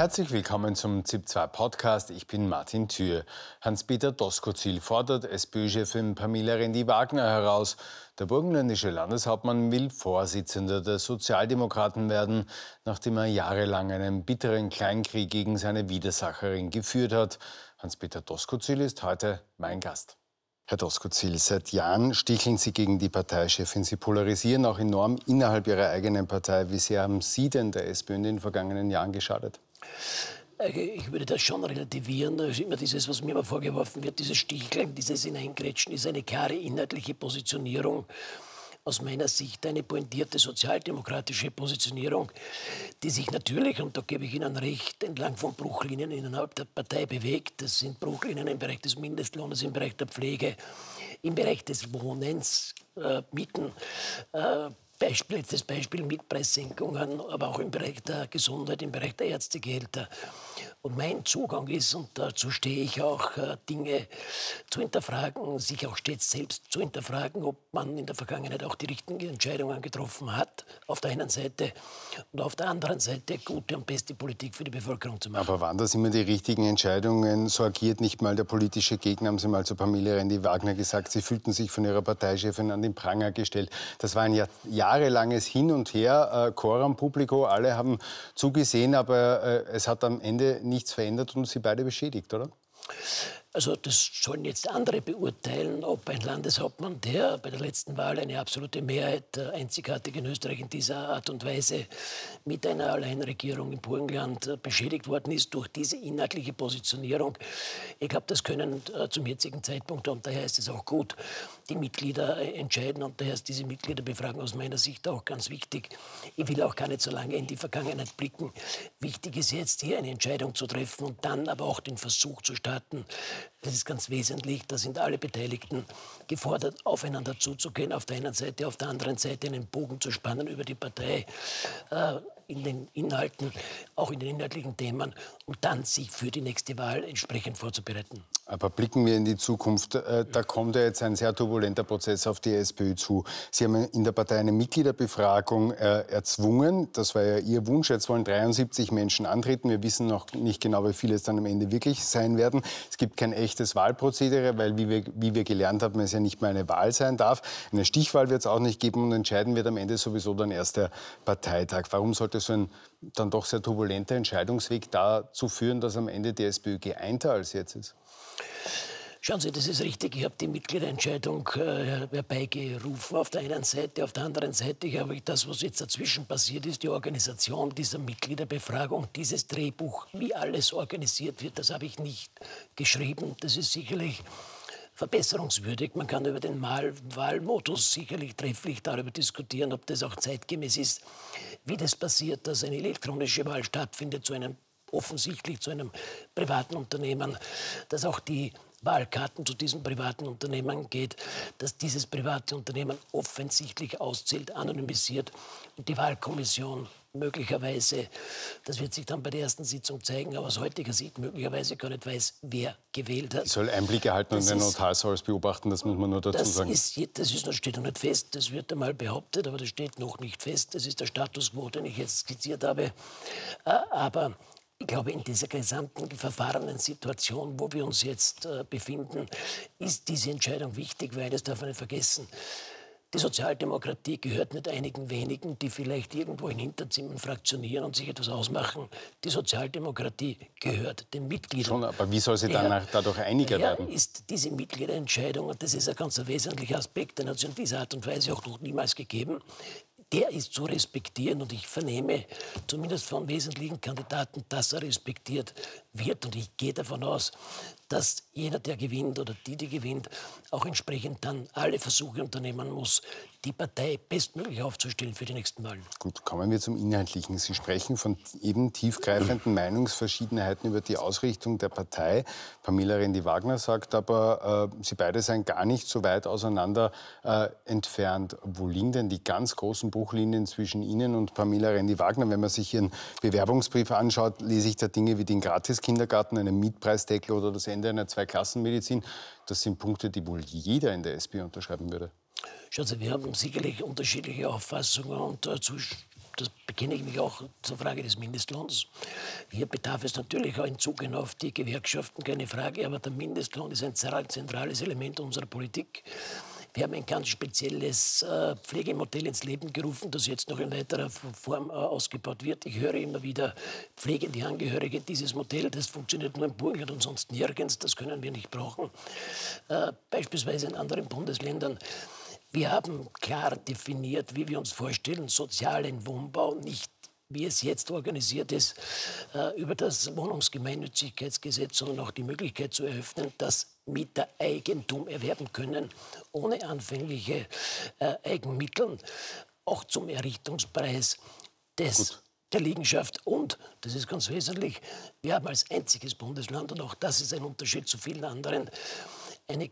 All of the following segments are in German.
Herzlich willkommen zum ZIP2 Podcast. Ich bin Martin Thür. Hans-Peter Doskozil fordert SPÖ-Chefin Pamela Rendi-Wagner heraus. Der burgenländische Landeshauptmann will Vorsitzender der Sozialdemokraten werden, nachdem er jahrelang einen bitteren Kleinkrieg gegen seine Widersacherin geführt hat. Hans-Peter Doskozil ist heute mein Gast. Herr Doskozil, seit Jahren sticheln Sie gegen die Parteichefin. Sie polarisieren auch enorm innerhalb Ihrer eigenen Partei. Wie sehr haben Sie denn der SPÖ in den vergangenen Jahren geschadet? Äh, ich würde das schon relativieren. Das ist immer dieses, was mir immer vorgeworfen wird, dieses Sticheln, dieses Hineingrätschen, ist eine klare inhaltliche Positionierung aus meiner Sicht eine pointierte sozialdemokratische Positionierung, die sich natürlich, und da gebe ich Ihnen recht, entlang von Bruchlinien innerhalb der Partei bewegt. Das sind Bruchlinien im Bereich des Mindestlohnes, im Bereich der Pflege, im Bereich des Wohnens, äh, Mieten. Äh, Beispiel, letztes Beispiel Mietpreissenkungen, aber auch im Bereich der Gesundheit, im Bereich der Ärztegehälter. Und mein Zugang ist, und dazu stehe ich auch, äh, Dinge zu hinterfragen, sich auch stets selbst zu hinterfragen, ob man in der Vergangenheit auch die richtigen Entscheidungen getroffen hat, auf der einen Seite, und auf der anderen Seite gute und beste Politik für die Bevölkerung zu machen. Aber waren das immer die richtigen Entscheidungen? So agiert nicht mal der politische Gegner, haben Sie mal zu Pamela Rendi-Wagner gesagt. Sie fühlten sich von Ihrer Parteichefin an den Pranger gestellt. Das war ein Jahr, jahrelanges Hin und Her, äh, Coram Publico, alle haben zugesehen, aber äh, es hat am Ende nichts verändert und Sie beide beschädigt, oder? Also das sollen jetzt andere beurteilen, ob ein Landeshauptmann, der bei der letzten Wahl eine absolute Mehrheit äh, einzigartig in Österreich in dieser Art und Weise mit einer Alleinregierung im Burgenland äh, beschädigt worden ist durch diese inhaltliche Positionierung. Ich glaube, das können äh, zum jetzigen Zeitpunkt, und daher ist es auch gut, die Mitglieder entscheiden und daher ist diese Mitgliederbefragung aus meiner Sicht auch ganz wichtig. Ich will auch gar nicht so lange in die Vergangenheit blicken. Wichtig ist jetzt hier eine Entscheidung zu treffen und dann aber auch den Versuch zu starten, das ist ganz wesentlich. Da sind alle Beteiligten gefordert, aufeinander zuzugehen. Auf der einen Seite, auf der anderen Seite einen Bogen zu spannen über die Partei. Äh, in den Inhalten, auch in den inhaltlichen Themen und dann sich für die nächste Wahl entsprechend vorzubereiten. Aber blicken wir in die Zukunft. Äh, da kommt ja jetzt ein sehr turbulenter Prozess auf die SPÖ zu. Sie haben in der Partei eine Mitgliederbefragung äh, erzwungen. Das war ja Ihr Wunsch. Jetzt wollen 73 Menschen antreten. Wir wissen noch nicht genau, wie viele es dann am Ende wirklich sein werden. Es gibt kein echtes Wahlprozedere, weil, wie wir, wie wir gelernt haben, es ja nicht mehr eine Wahl sein darf. Eine Stichwahl wird es auch nicht geben und entscheiden wird am Ende sowieso dann erst der Parteitag. Warum sollte so ein dann doch sehr turbulenter Entscheidungsweg dazu führen, dass am Ende die SPÖ geeinter als jetzt ist? Schauen Sie, das ist richtig. Ich habe die Mitgliederentscheidung äh, herbeigerufen auf der einen Seite. Auf der anderen Seite habe ich das, was jetzt dazwischen passiert ist, die Organisation dieser Mitgliederbefragung, dieses Drehbuch, wie alles organisiert wird, das habe ich nicht geschrieben. Das ist sicherlich verbesserungswürdig. Man kann über den Wahlmodus sicherlich trefflich darüber diskutieren, ob das auch zeitgemäß ist, wie das passiert, dass eine elektronische Wahl stattfindet zu einem offensichtlich zu einem privaten Unternehmen, dass auch die Wahlkarten zu diesem privaten Unternehmen geht, dass dieses private Unternehmen offensichtlich auszählt, anonymisiert und die Wahlkommission möglicherweise, das wird sich dann bei der ersten Sitzung zeigen, aber aus heutiger Sicht möglicherweise gar nicht weiß, wer gewählt hat. Ich soll Einblick erhalten und den Notar soll es beobachten, das muss man nur dazu das sagen. Ist, das ist, das steht noch nicht fest, das wird einmal behauptet, aber das steht noch nicht fest. Das ist der Status quo, den ich jetzt skizziert habe. Äh, aber ich glaube, in dieser gesamten verfahrenen Situation, wo wir uns jetzt äh, befinden, ist diese Entscheidung wichtig, weil das darf man nicht vergessen. Die Sozialdemokratie gehört nicht einigen wenigen, die vielleicht irgendwo in Hinterzimmern fraktionieren und sich etwas ausmachen. Die Sozialdemokratie gehört den Mitgliedern. Schon, aber wie soll sie dann dadurch einiger werden? ist diese Mitgliederentscheidung, und das ist ein ganz wesentlicher Aspekt, den hat es in dieser Art und Weise auch noch niemals gegeben, der ist zu respektieren und ich vernehme zumindest von wesentlichen Kandidaten, dass er respektiert wird und ich gehe davon aus, dass jeder, der gewinnt oder die, die gewinnt, auch entsprechend dann alle Versuche unternehmen muss, die Partei bestmöglich aufzustellen für die nächsten Wahlen. Gut, kommen wir zum Inhaltlichen. Sie sprechen von eben tiefgreifenden Meinungsverschiedenheiten über die Ausrichtung der Partei. Pamela Rendi-Wagner sagt aber, äh, sie beide seien gar nicht so weit auseinander äh, entfernt. Wo liegen denn die ganz großen Bruchlinien zwischen Ihnen und Pamela Rendi-Wagner? Wenn man sich Ihren Bewerbungsbrief anschaut, lese ich da Dinge wie den Gratiskindergarten, einen Mietpreisdeckel oder das Ende einer Zweiklassenmedizin. Das sind Punkte, die wohl jeder in der SP unterschreiben würde. Schauen Sie, wir haben sicherlich unterschiedliche Auffassungen und dazu das bekenne ich mich auch zur Frage des Mindestlohns. Hier bedarf es natürlich auch in Zukunft auf die Gewerkschaften, keine Frage, aber der Mindestlohn ist ein zentrales Element unserer Politik. Wir haben ein ganz spezielles äh, Pflegemodell ins Leben gerufen, das jetzt noch in weiterer Form äh, ausgebaut wird. Ich höre immer wieder pflegende Angehörige, dieses Modell, das funktioniert nur in Burgenland und sonst nirgends, das können wir nicht brauchen. Äh, beispielsweise in anderen Bundesländern. Wir haben klar definiert, wie wir uns vorstellen, sozialen Wohnbau nicht wie es jetzt organisiert ist, äh, über das Wohnungsgemeinnützigkeitsgesetz, sondern auch die Möglichkeit zu eröffnen, dass Mieter Eigentum erwerben können, ohne anfängliche äh, Eigenmittel, auch zum Errichtungspreis des der Liegenschaft. Und, das ist ganz wesentlich, wir haben als einziges Bundesland, und auch das ist ein Unterschied zu vielen anderen, eine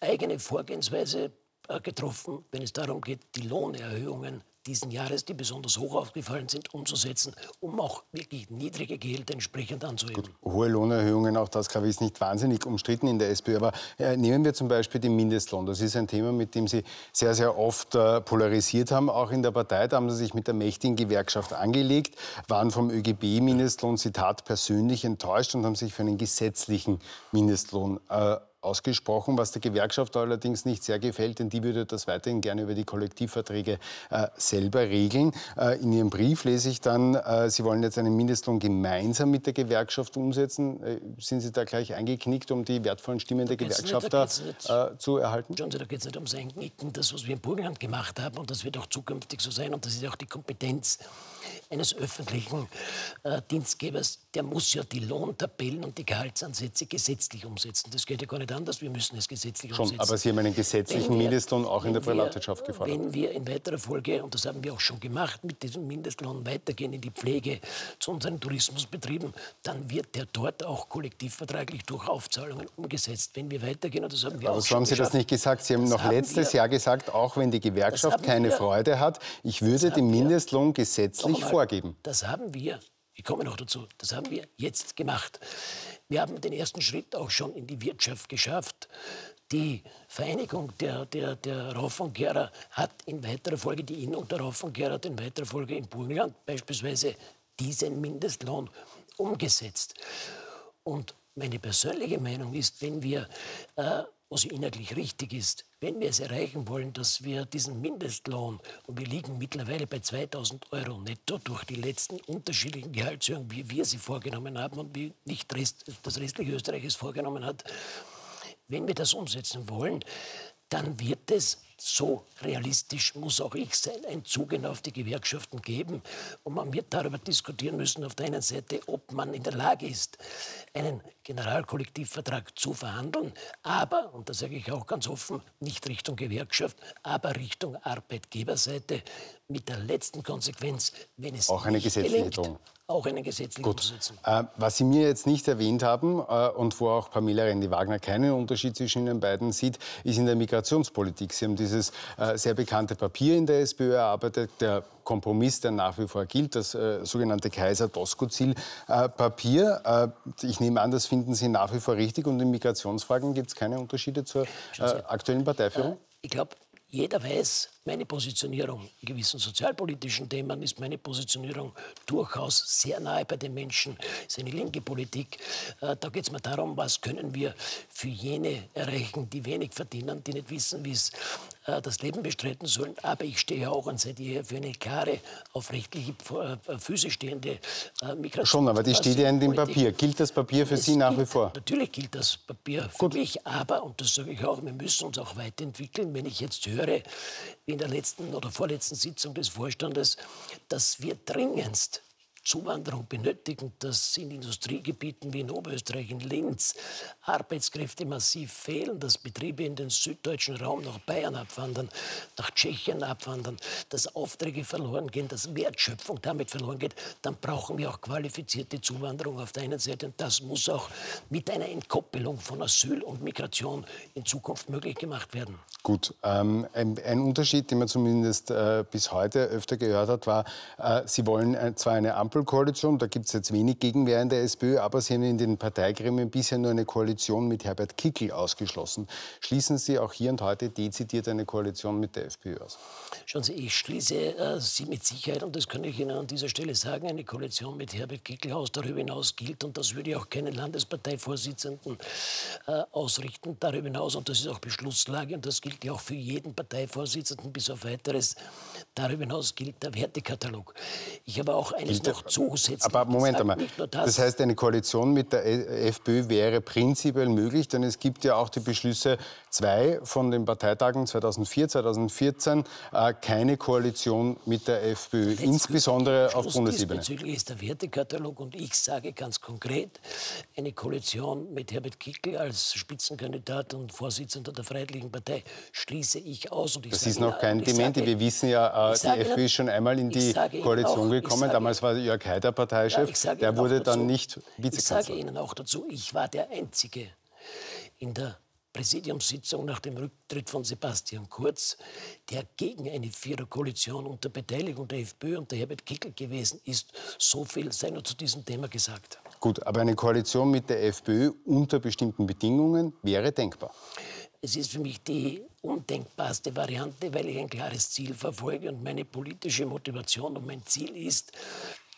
eigene Vorgehensweise äh, getroffen, wenn es darum geht, die Lohnerhöhungen diesen Jahres, die besonders hoch aufgefallen sind, umzusetzen, um auch wirklich niedrige Gehälter entsprechend anzuheben. Gut, hohe Lohnerhöhungen, auch das, glaube ich, ist nicht wahnsinnig umstritten in der SPÖ. Aber äh, nehmen wir zum Beispiel den Mindestlohn. Das ist ein Thema, mit dem Sie sehr, sehr oft äh, polarisiert haben, auch in der Partei. Da haben Sie sich mit der mächtigen Gewerkschaft angelegt, waren vom ÖGB-Mindestlohn, Zitat, persönlich enttäuscht und haben sich für einen gesetzlichen Mindestlohn äh, ausgesprochen, was der Gewerkschaft allerdings nicht sehr gefällt, denn die würde das weiterhin gerne über die Kollektivverträge äh, selber regeln. Äh, in Ihrem Brief lese ich dann, äh, Sie wollen jetzt einen Mindestlohn gemeinsam mit der Gewerkschaft umsetzen. Äh, sind Sie da gleich eingeknickt, um die wertvollen Stimmen der Gewerkschafter äh, zu erhalten? Schauen Sie, da geht es nicht ums Einknicken. Das, was wir im Burgenland gemacht haben, und das wird auch zukünftig so sein, und das ist auch die Kompetenz eines öffentlichen äh, Dienstgebers, der muss ja die Lohntabellen und die Gehaltsansätze gesetzlich umsetzen. Das geht ja gar nicht anders, wir müssen es gesetzlich Schon, umsetzen. Aber Sie haben einen gesetzlichen wir, Mindestlohn auch in der Privatwirtschaft gefordert. Wenn wir in weiterer Folge, und das haben wir auch schon gemacht, mit diesem Mindestlohn weitergehen in die Pflege zu unseren Tourismusbetrieben, dann wird der dort auch kollektivvertraglich durch Aufzahlungen umgesetzt. Wenn wir weitergehen, und das haben wir aber auch so haben Sie das nicht gesagt. Sie haben das noch haben letztes wir, Jahr gesagt, auch wenn die Gewerkschaft keine wir, Freude hat, ich würde den Mindestlohn gesetzlich vorgeben. Das haben wir ich komme noch dazu. Das haben wir jetzt gemacht. Wir haben den ersten Schritt auch schon in die Wirtschaft geschafft. Die Vereinigung der, der, der Raufengärer hat in weiterer Folge, die Innung der Raufengärer hat in weiterer Folge im Burgenland beispielsweise diesen Mindestlohn umgesetzt. Und meine persönliche Meinung ist, wenn wir, äh, was inhaltlich richtig ist, wenn wir es erreichen wollen, dass wir diesen Mindestlohn, und wir liegen mittlerweile bei 2000 Euro netto durch die letzten unterschiedlichen Gehaltserhöhungen, wie wir sie vorgenommen haben und wie nicht das restliche Österreich es vorgenommen hat, wenn wir das umsetzen wollen, dann wird es so realistisch muss auch ich sein, ein Zugen auf die Gewerkschaften geben. Und man wird darüber diskutieren müssen, auf der einen Seite, ob man in der Lage ist, einen Generalkollektivvertrag zu verhandeln, aber, und das sage ich auch ganz offen, nicht Richtung Gewerkschaft, aber Richtung Arbeitgeberseite mit der letzten Konsequenz, wenn es auch eine gesetzliche gelingt, auch eine gesetzliche Gut. Äh, was Sie mir jetzt nicht erwähnt haben äh, und wo auch Pamela Rendi-Wagner keinen Unterschied zwischen den beiden sieht, ist in der Migrationspolitik. Sie haben dieses äh, sehr bekannte Papier in der SPÖ erarbeitet, der Kompromiss, der nach wie vor gilt, das äh, sogenannte Kaiser-Doskozil-Papier. Äh, ich nehme an, das finden Sie nach wie vor richtig und in Migrationsfragen gibt es keine Unterschiede zur äh, aktuellen Parteiführung? ich glaube, jeder weiß, meine Positionierung in gewissen sozialpolitischen Themen ist meine Positionierung durchaus sehr nahe bei den Menschen. Das ist eine linke Politik. Äh, da geht es mir darum, was können wir für jene erreichen, die wenig verdienen, die nicht wissen, wie es äh, das Leben bestreiten sollen. Aber ich stehe auch und seit jeher für eine klare, auf rechtliche äh, Füße stehende Migration. Schon, aber die steht ja in dem Papier. Gilt das Papier für es Sie nach gilt, wie vor? Natürlich gilt das Papier für Gut. mich, aber, und das sage ich auch, wir müssen uns auch weiterentwickeln. Wenn ich jetzt höre, wie in der letzten oder vorletzten Sitzung des Vorstandes, dass wir dringendst Zuwanderung benötigen, dass in Industriegebieten wie in Oberösterreich, in Linz, Arbeitskräfte massiv fehlen, dass Betriebe in den süddeutschen Raum nach Bayern abwandern, nach Tschechien abwandern, dass Aufträge verloren gehen, dass Wertschöpfung damit verloren geht, dann brauchen wir auch qualifizierte Zuwanderung auf der einen Seite. Und das muss auch mit einer Entkoppelung von Asyl und Migration in Zukunft möglich gemacht werden. Gut, ähm, ein, ein, Unterschied, den man zumindest äh, bis heute öfter gehört hat, war, äh, Sie wollen äh, zwar eine Ampel Ampelkoalition. Da gibt es jetzt wenig Gegenwehr in der SPÖ, aber Sie haben in den Parteigremien bisher nur eine Koalition mit Herbert Kickl ausgeschlossen. Schließen Sie auch hier und heute dezidiert eine Koalition mit der FPÖ aus? Schauen Sie, ich schließe äh, Sie mit Sicherheit, und das kann ich Ihnen an dieser Stelle sagen, eine Koalition mit Herbert Kickl aus. Darüber hinaus gilt, und das würde ich auch keinen Landesparteivorsitzenden äh, ausrichten, darüber hinaus, und das ist auch Beschlusslage, und das gilt ja auch für jeden Parteivorsitzenden bis auf weiteres, darüber hinaus gilt der Wertekatalog. Ich habe auch eines noch zusätzlich Aber Moment einmal, das. das. heißt, eine Koalition mit der FPÖ wäre prinzipiell möglich, denn es gibt ja auch die Beschlüsse zwei von den Parteitagen 2004, 2014, äh, keine Koalition mit der FPÖ, Letzt insbesondere auf Bundesebene. Diesbezüglich ist der Wertekatalog und ich sage ganz konkret, eine Koalition mit Herbert Kickl als Spitzenkandidat und Vorsitzender der Freiheitlichen Partei schließe ich aus. Und ich das ist noch kein Dementi. Wir wissen ja, äh, die FPÖ ist schon einmal in die Koalition auch, gekommen. Damals war Jörg Haider Parteichef. Ja, der wurde dann nicht Vizekanzler. Ich sage Ihnen auch dazu, ich war der Einzige in der Präsidiumssitzung nach dem Rücktritt von Sebastian Kurz, der gegen eine Viererkoalition unter Beteiligung der FPÖ und der Herbert Kickl gewesen ist. So viel sei nur zu diesem Thema gesagt. Gut, aber eine Koalition mit der FPÖ unter bestimmten Bedingungen wäre denkbar. Es ist für mich die undenkbarste Variante, weil ich ein klares Ziel verfolge und meine politische Motivation und mein Ziel ist,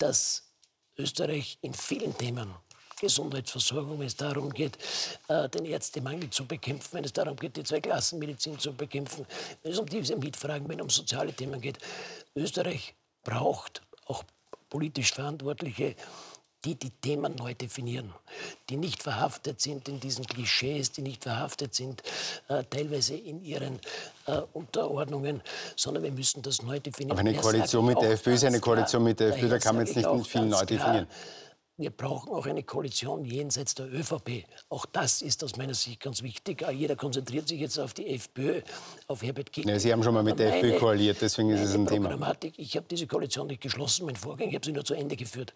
dass Österreich in vielen Themen Gesundheitsversorgung, wenn es darum geht, äh, den Ärztemangel zu bekämpfen, wenn es darum geht, die Zweiklassenmedizin zu bekämpfen, wenn es um diese Mietfragen, wenn es um soziale Themen geht. Österreich braucht auch politisch Verantwortliche, die die Themen neu definieren, die nicht verhaftet sind in diesen Klischees, die nicht verhaftet sind äh, teilweise in ihren äh, Unterordnungen, sondern wir müssen das neu definieren. Aber eine Koalition mit der FPÖ ist eine Koalition mit der FPÖ, da kann man jetzt nicht viel neu definieren. Klar, wir brauchen auch eine Koalition jenseits der ÖVP. Auch das ist aus meiner Sicht ganz wichtig. Jeder konzentriert sich jetzt auf die FPÖ, auf Herbert Kickl. Ja, Sie haben schon mal mit der FPÖ koaliert, deswegen ist es ein Thema. Ich habe diese Koalition nicht geschlossen, mein Vorgänger, ich habe sie nur zu Ende geführt.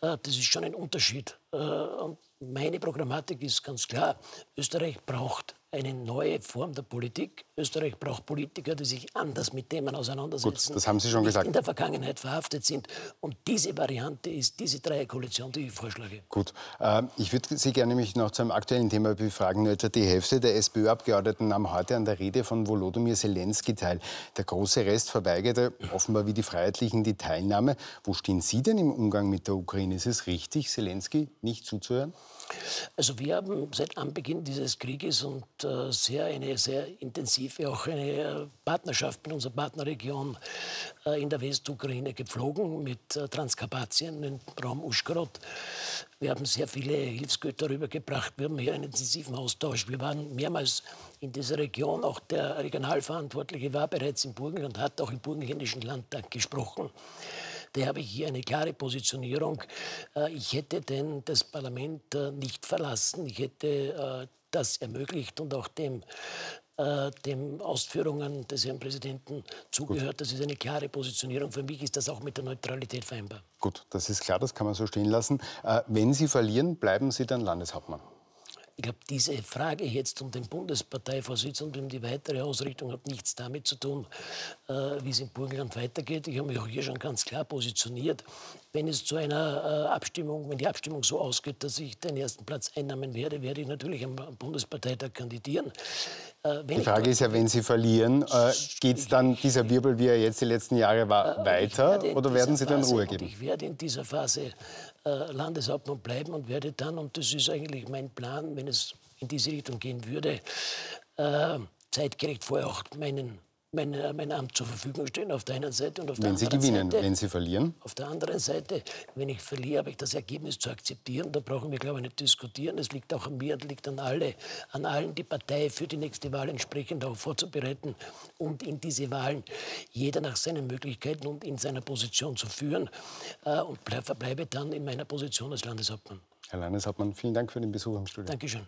Äh, das ist schon ein Unterschied. Äh, und meine Programmatik ist ganz klar, Österreich braucht eine neue Form der Politik. Österreich braucht Politiker, die sich anders mit Themen auseinandersetzen. Gut, das haben Sie schon gesagt. in der Vergangenheit verhaftet sind. Und diese Variante ist diese Dreierkoalition, die ich vorschlage. Gut. Äh, ich würde Sie gerne nämlich noch zu einem aktuellen Thema befragen. Nur etwa die Hälfte der SPÖ-Abgeordneten nahm heute an der Rede von Volodymyr Zelensky teil. Der große Rest verweigerte offenbar wie die Freiheitlichen die Teilnahme. Wo stehen Sie denn im Umgang mit der Ukraine? Ist es richtig, Zelensky nicht zuzuhören? Also wir haben seit Anbeginn dieses Krieges und äh, sehr eine sehr intensive auch eine äh, Partnerschaft mit unserer Partnerregion äh, in der Westukraine gepflogen mit äh, Transkarpatien im Raum Uschkorod. Wir haben sehr viele Hilfsgüter rübergebracht. Wir haben hier einen intensiven Austausch. Wir waren mehrmals in dieser Region. Auch der Regionalverantwortliche war bereits im Burgenland, hat auch im burgenländischen Landtag gesprochen. Da habe ich hier eine klare Positionierung. Ich hätte denn das Parlament nicht verlassen. Ich hätte das ermöglicht und auch dem den Ausführungen des Herrn Präsidenten zugehört. Gut. Das ist eine klare Positionierung. Für mich ist das auch mit der Neutralität vereinbar. Gut, das ist klar, das kann man so stehen lassen. Wenn Sie verlieren, bleiben Sie dann Landeshauptmann? Ich glaube, diese Frage jetzt um den Bundesparteivorsitzenden, um die weitere Ausrichtung, hat nichts damit zu tun, äh, wie es im Burgenland weitergeht. Ich habe mich auch hier schon ganz klar positioniert. Wenn es zu einer äh, Abstimmung, wenn die Abstimmung so ausgeht, dass ich den ersten Platz einnehmen werde, werde ich natürlich am, am Bundesparteitag kandidieren. Äh, die Frage ist ja, wenn Sie verlieren, äh, geht es dann dieser Wirbel, wie er jetzt die letzten Jahre war, äh, weiter oder werden Sie dann Ruhe geben? Ich werde in dieser Phase äh, Landeshauptmann bleiben und werde dann, und das ist eigentlich mein Plan, wenn es in diese Richtung gehen würde, äh, zeitgerecht vorher auch meinen mein, mein Amt zur Verfügung stehen, auf der einen Seite und auf der wenn anderen Seite. Wenn Sie gewinnen, Seite, wenn Sie verlieren? Auf der anderen Seite, wenn ich verliere, habe ich das Ergebnis zu akzeptieren. Da brauchen wir, glaube ich, nicht diskutieren. Es liegt auch an mir und liegt an, alle, an allen, die Partei für die nächste Wahl entsprechend auch vorzubereiten und in diese Wahlen jeder nach seinen Möglichkeiten und in seiner Position zu führen äh, und verbleibe dann in meiner Position als Landeshauptmann. Herr Landeshauptmann, vielen Dank für den Besuch im Studio. Dankeschön.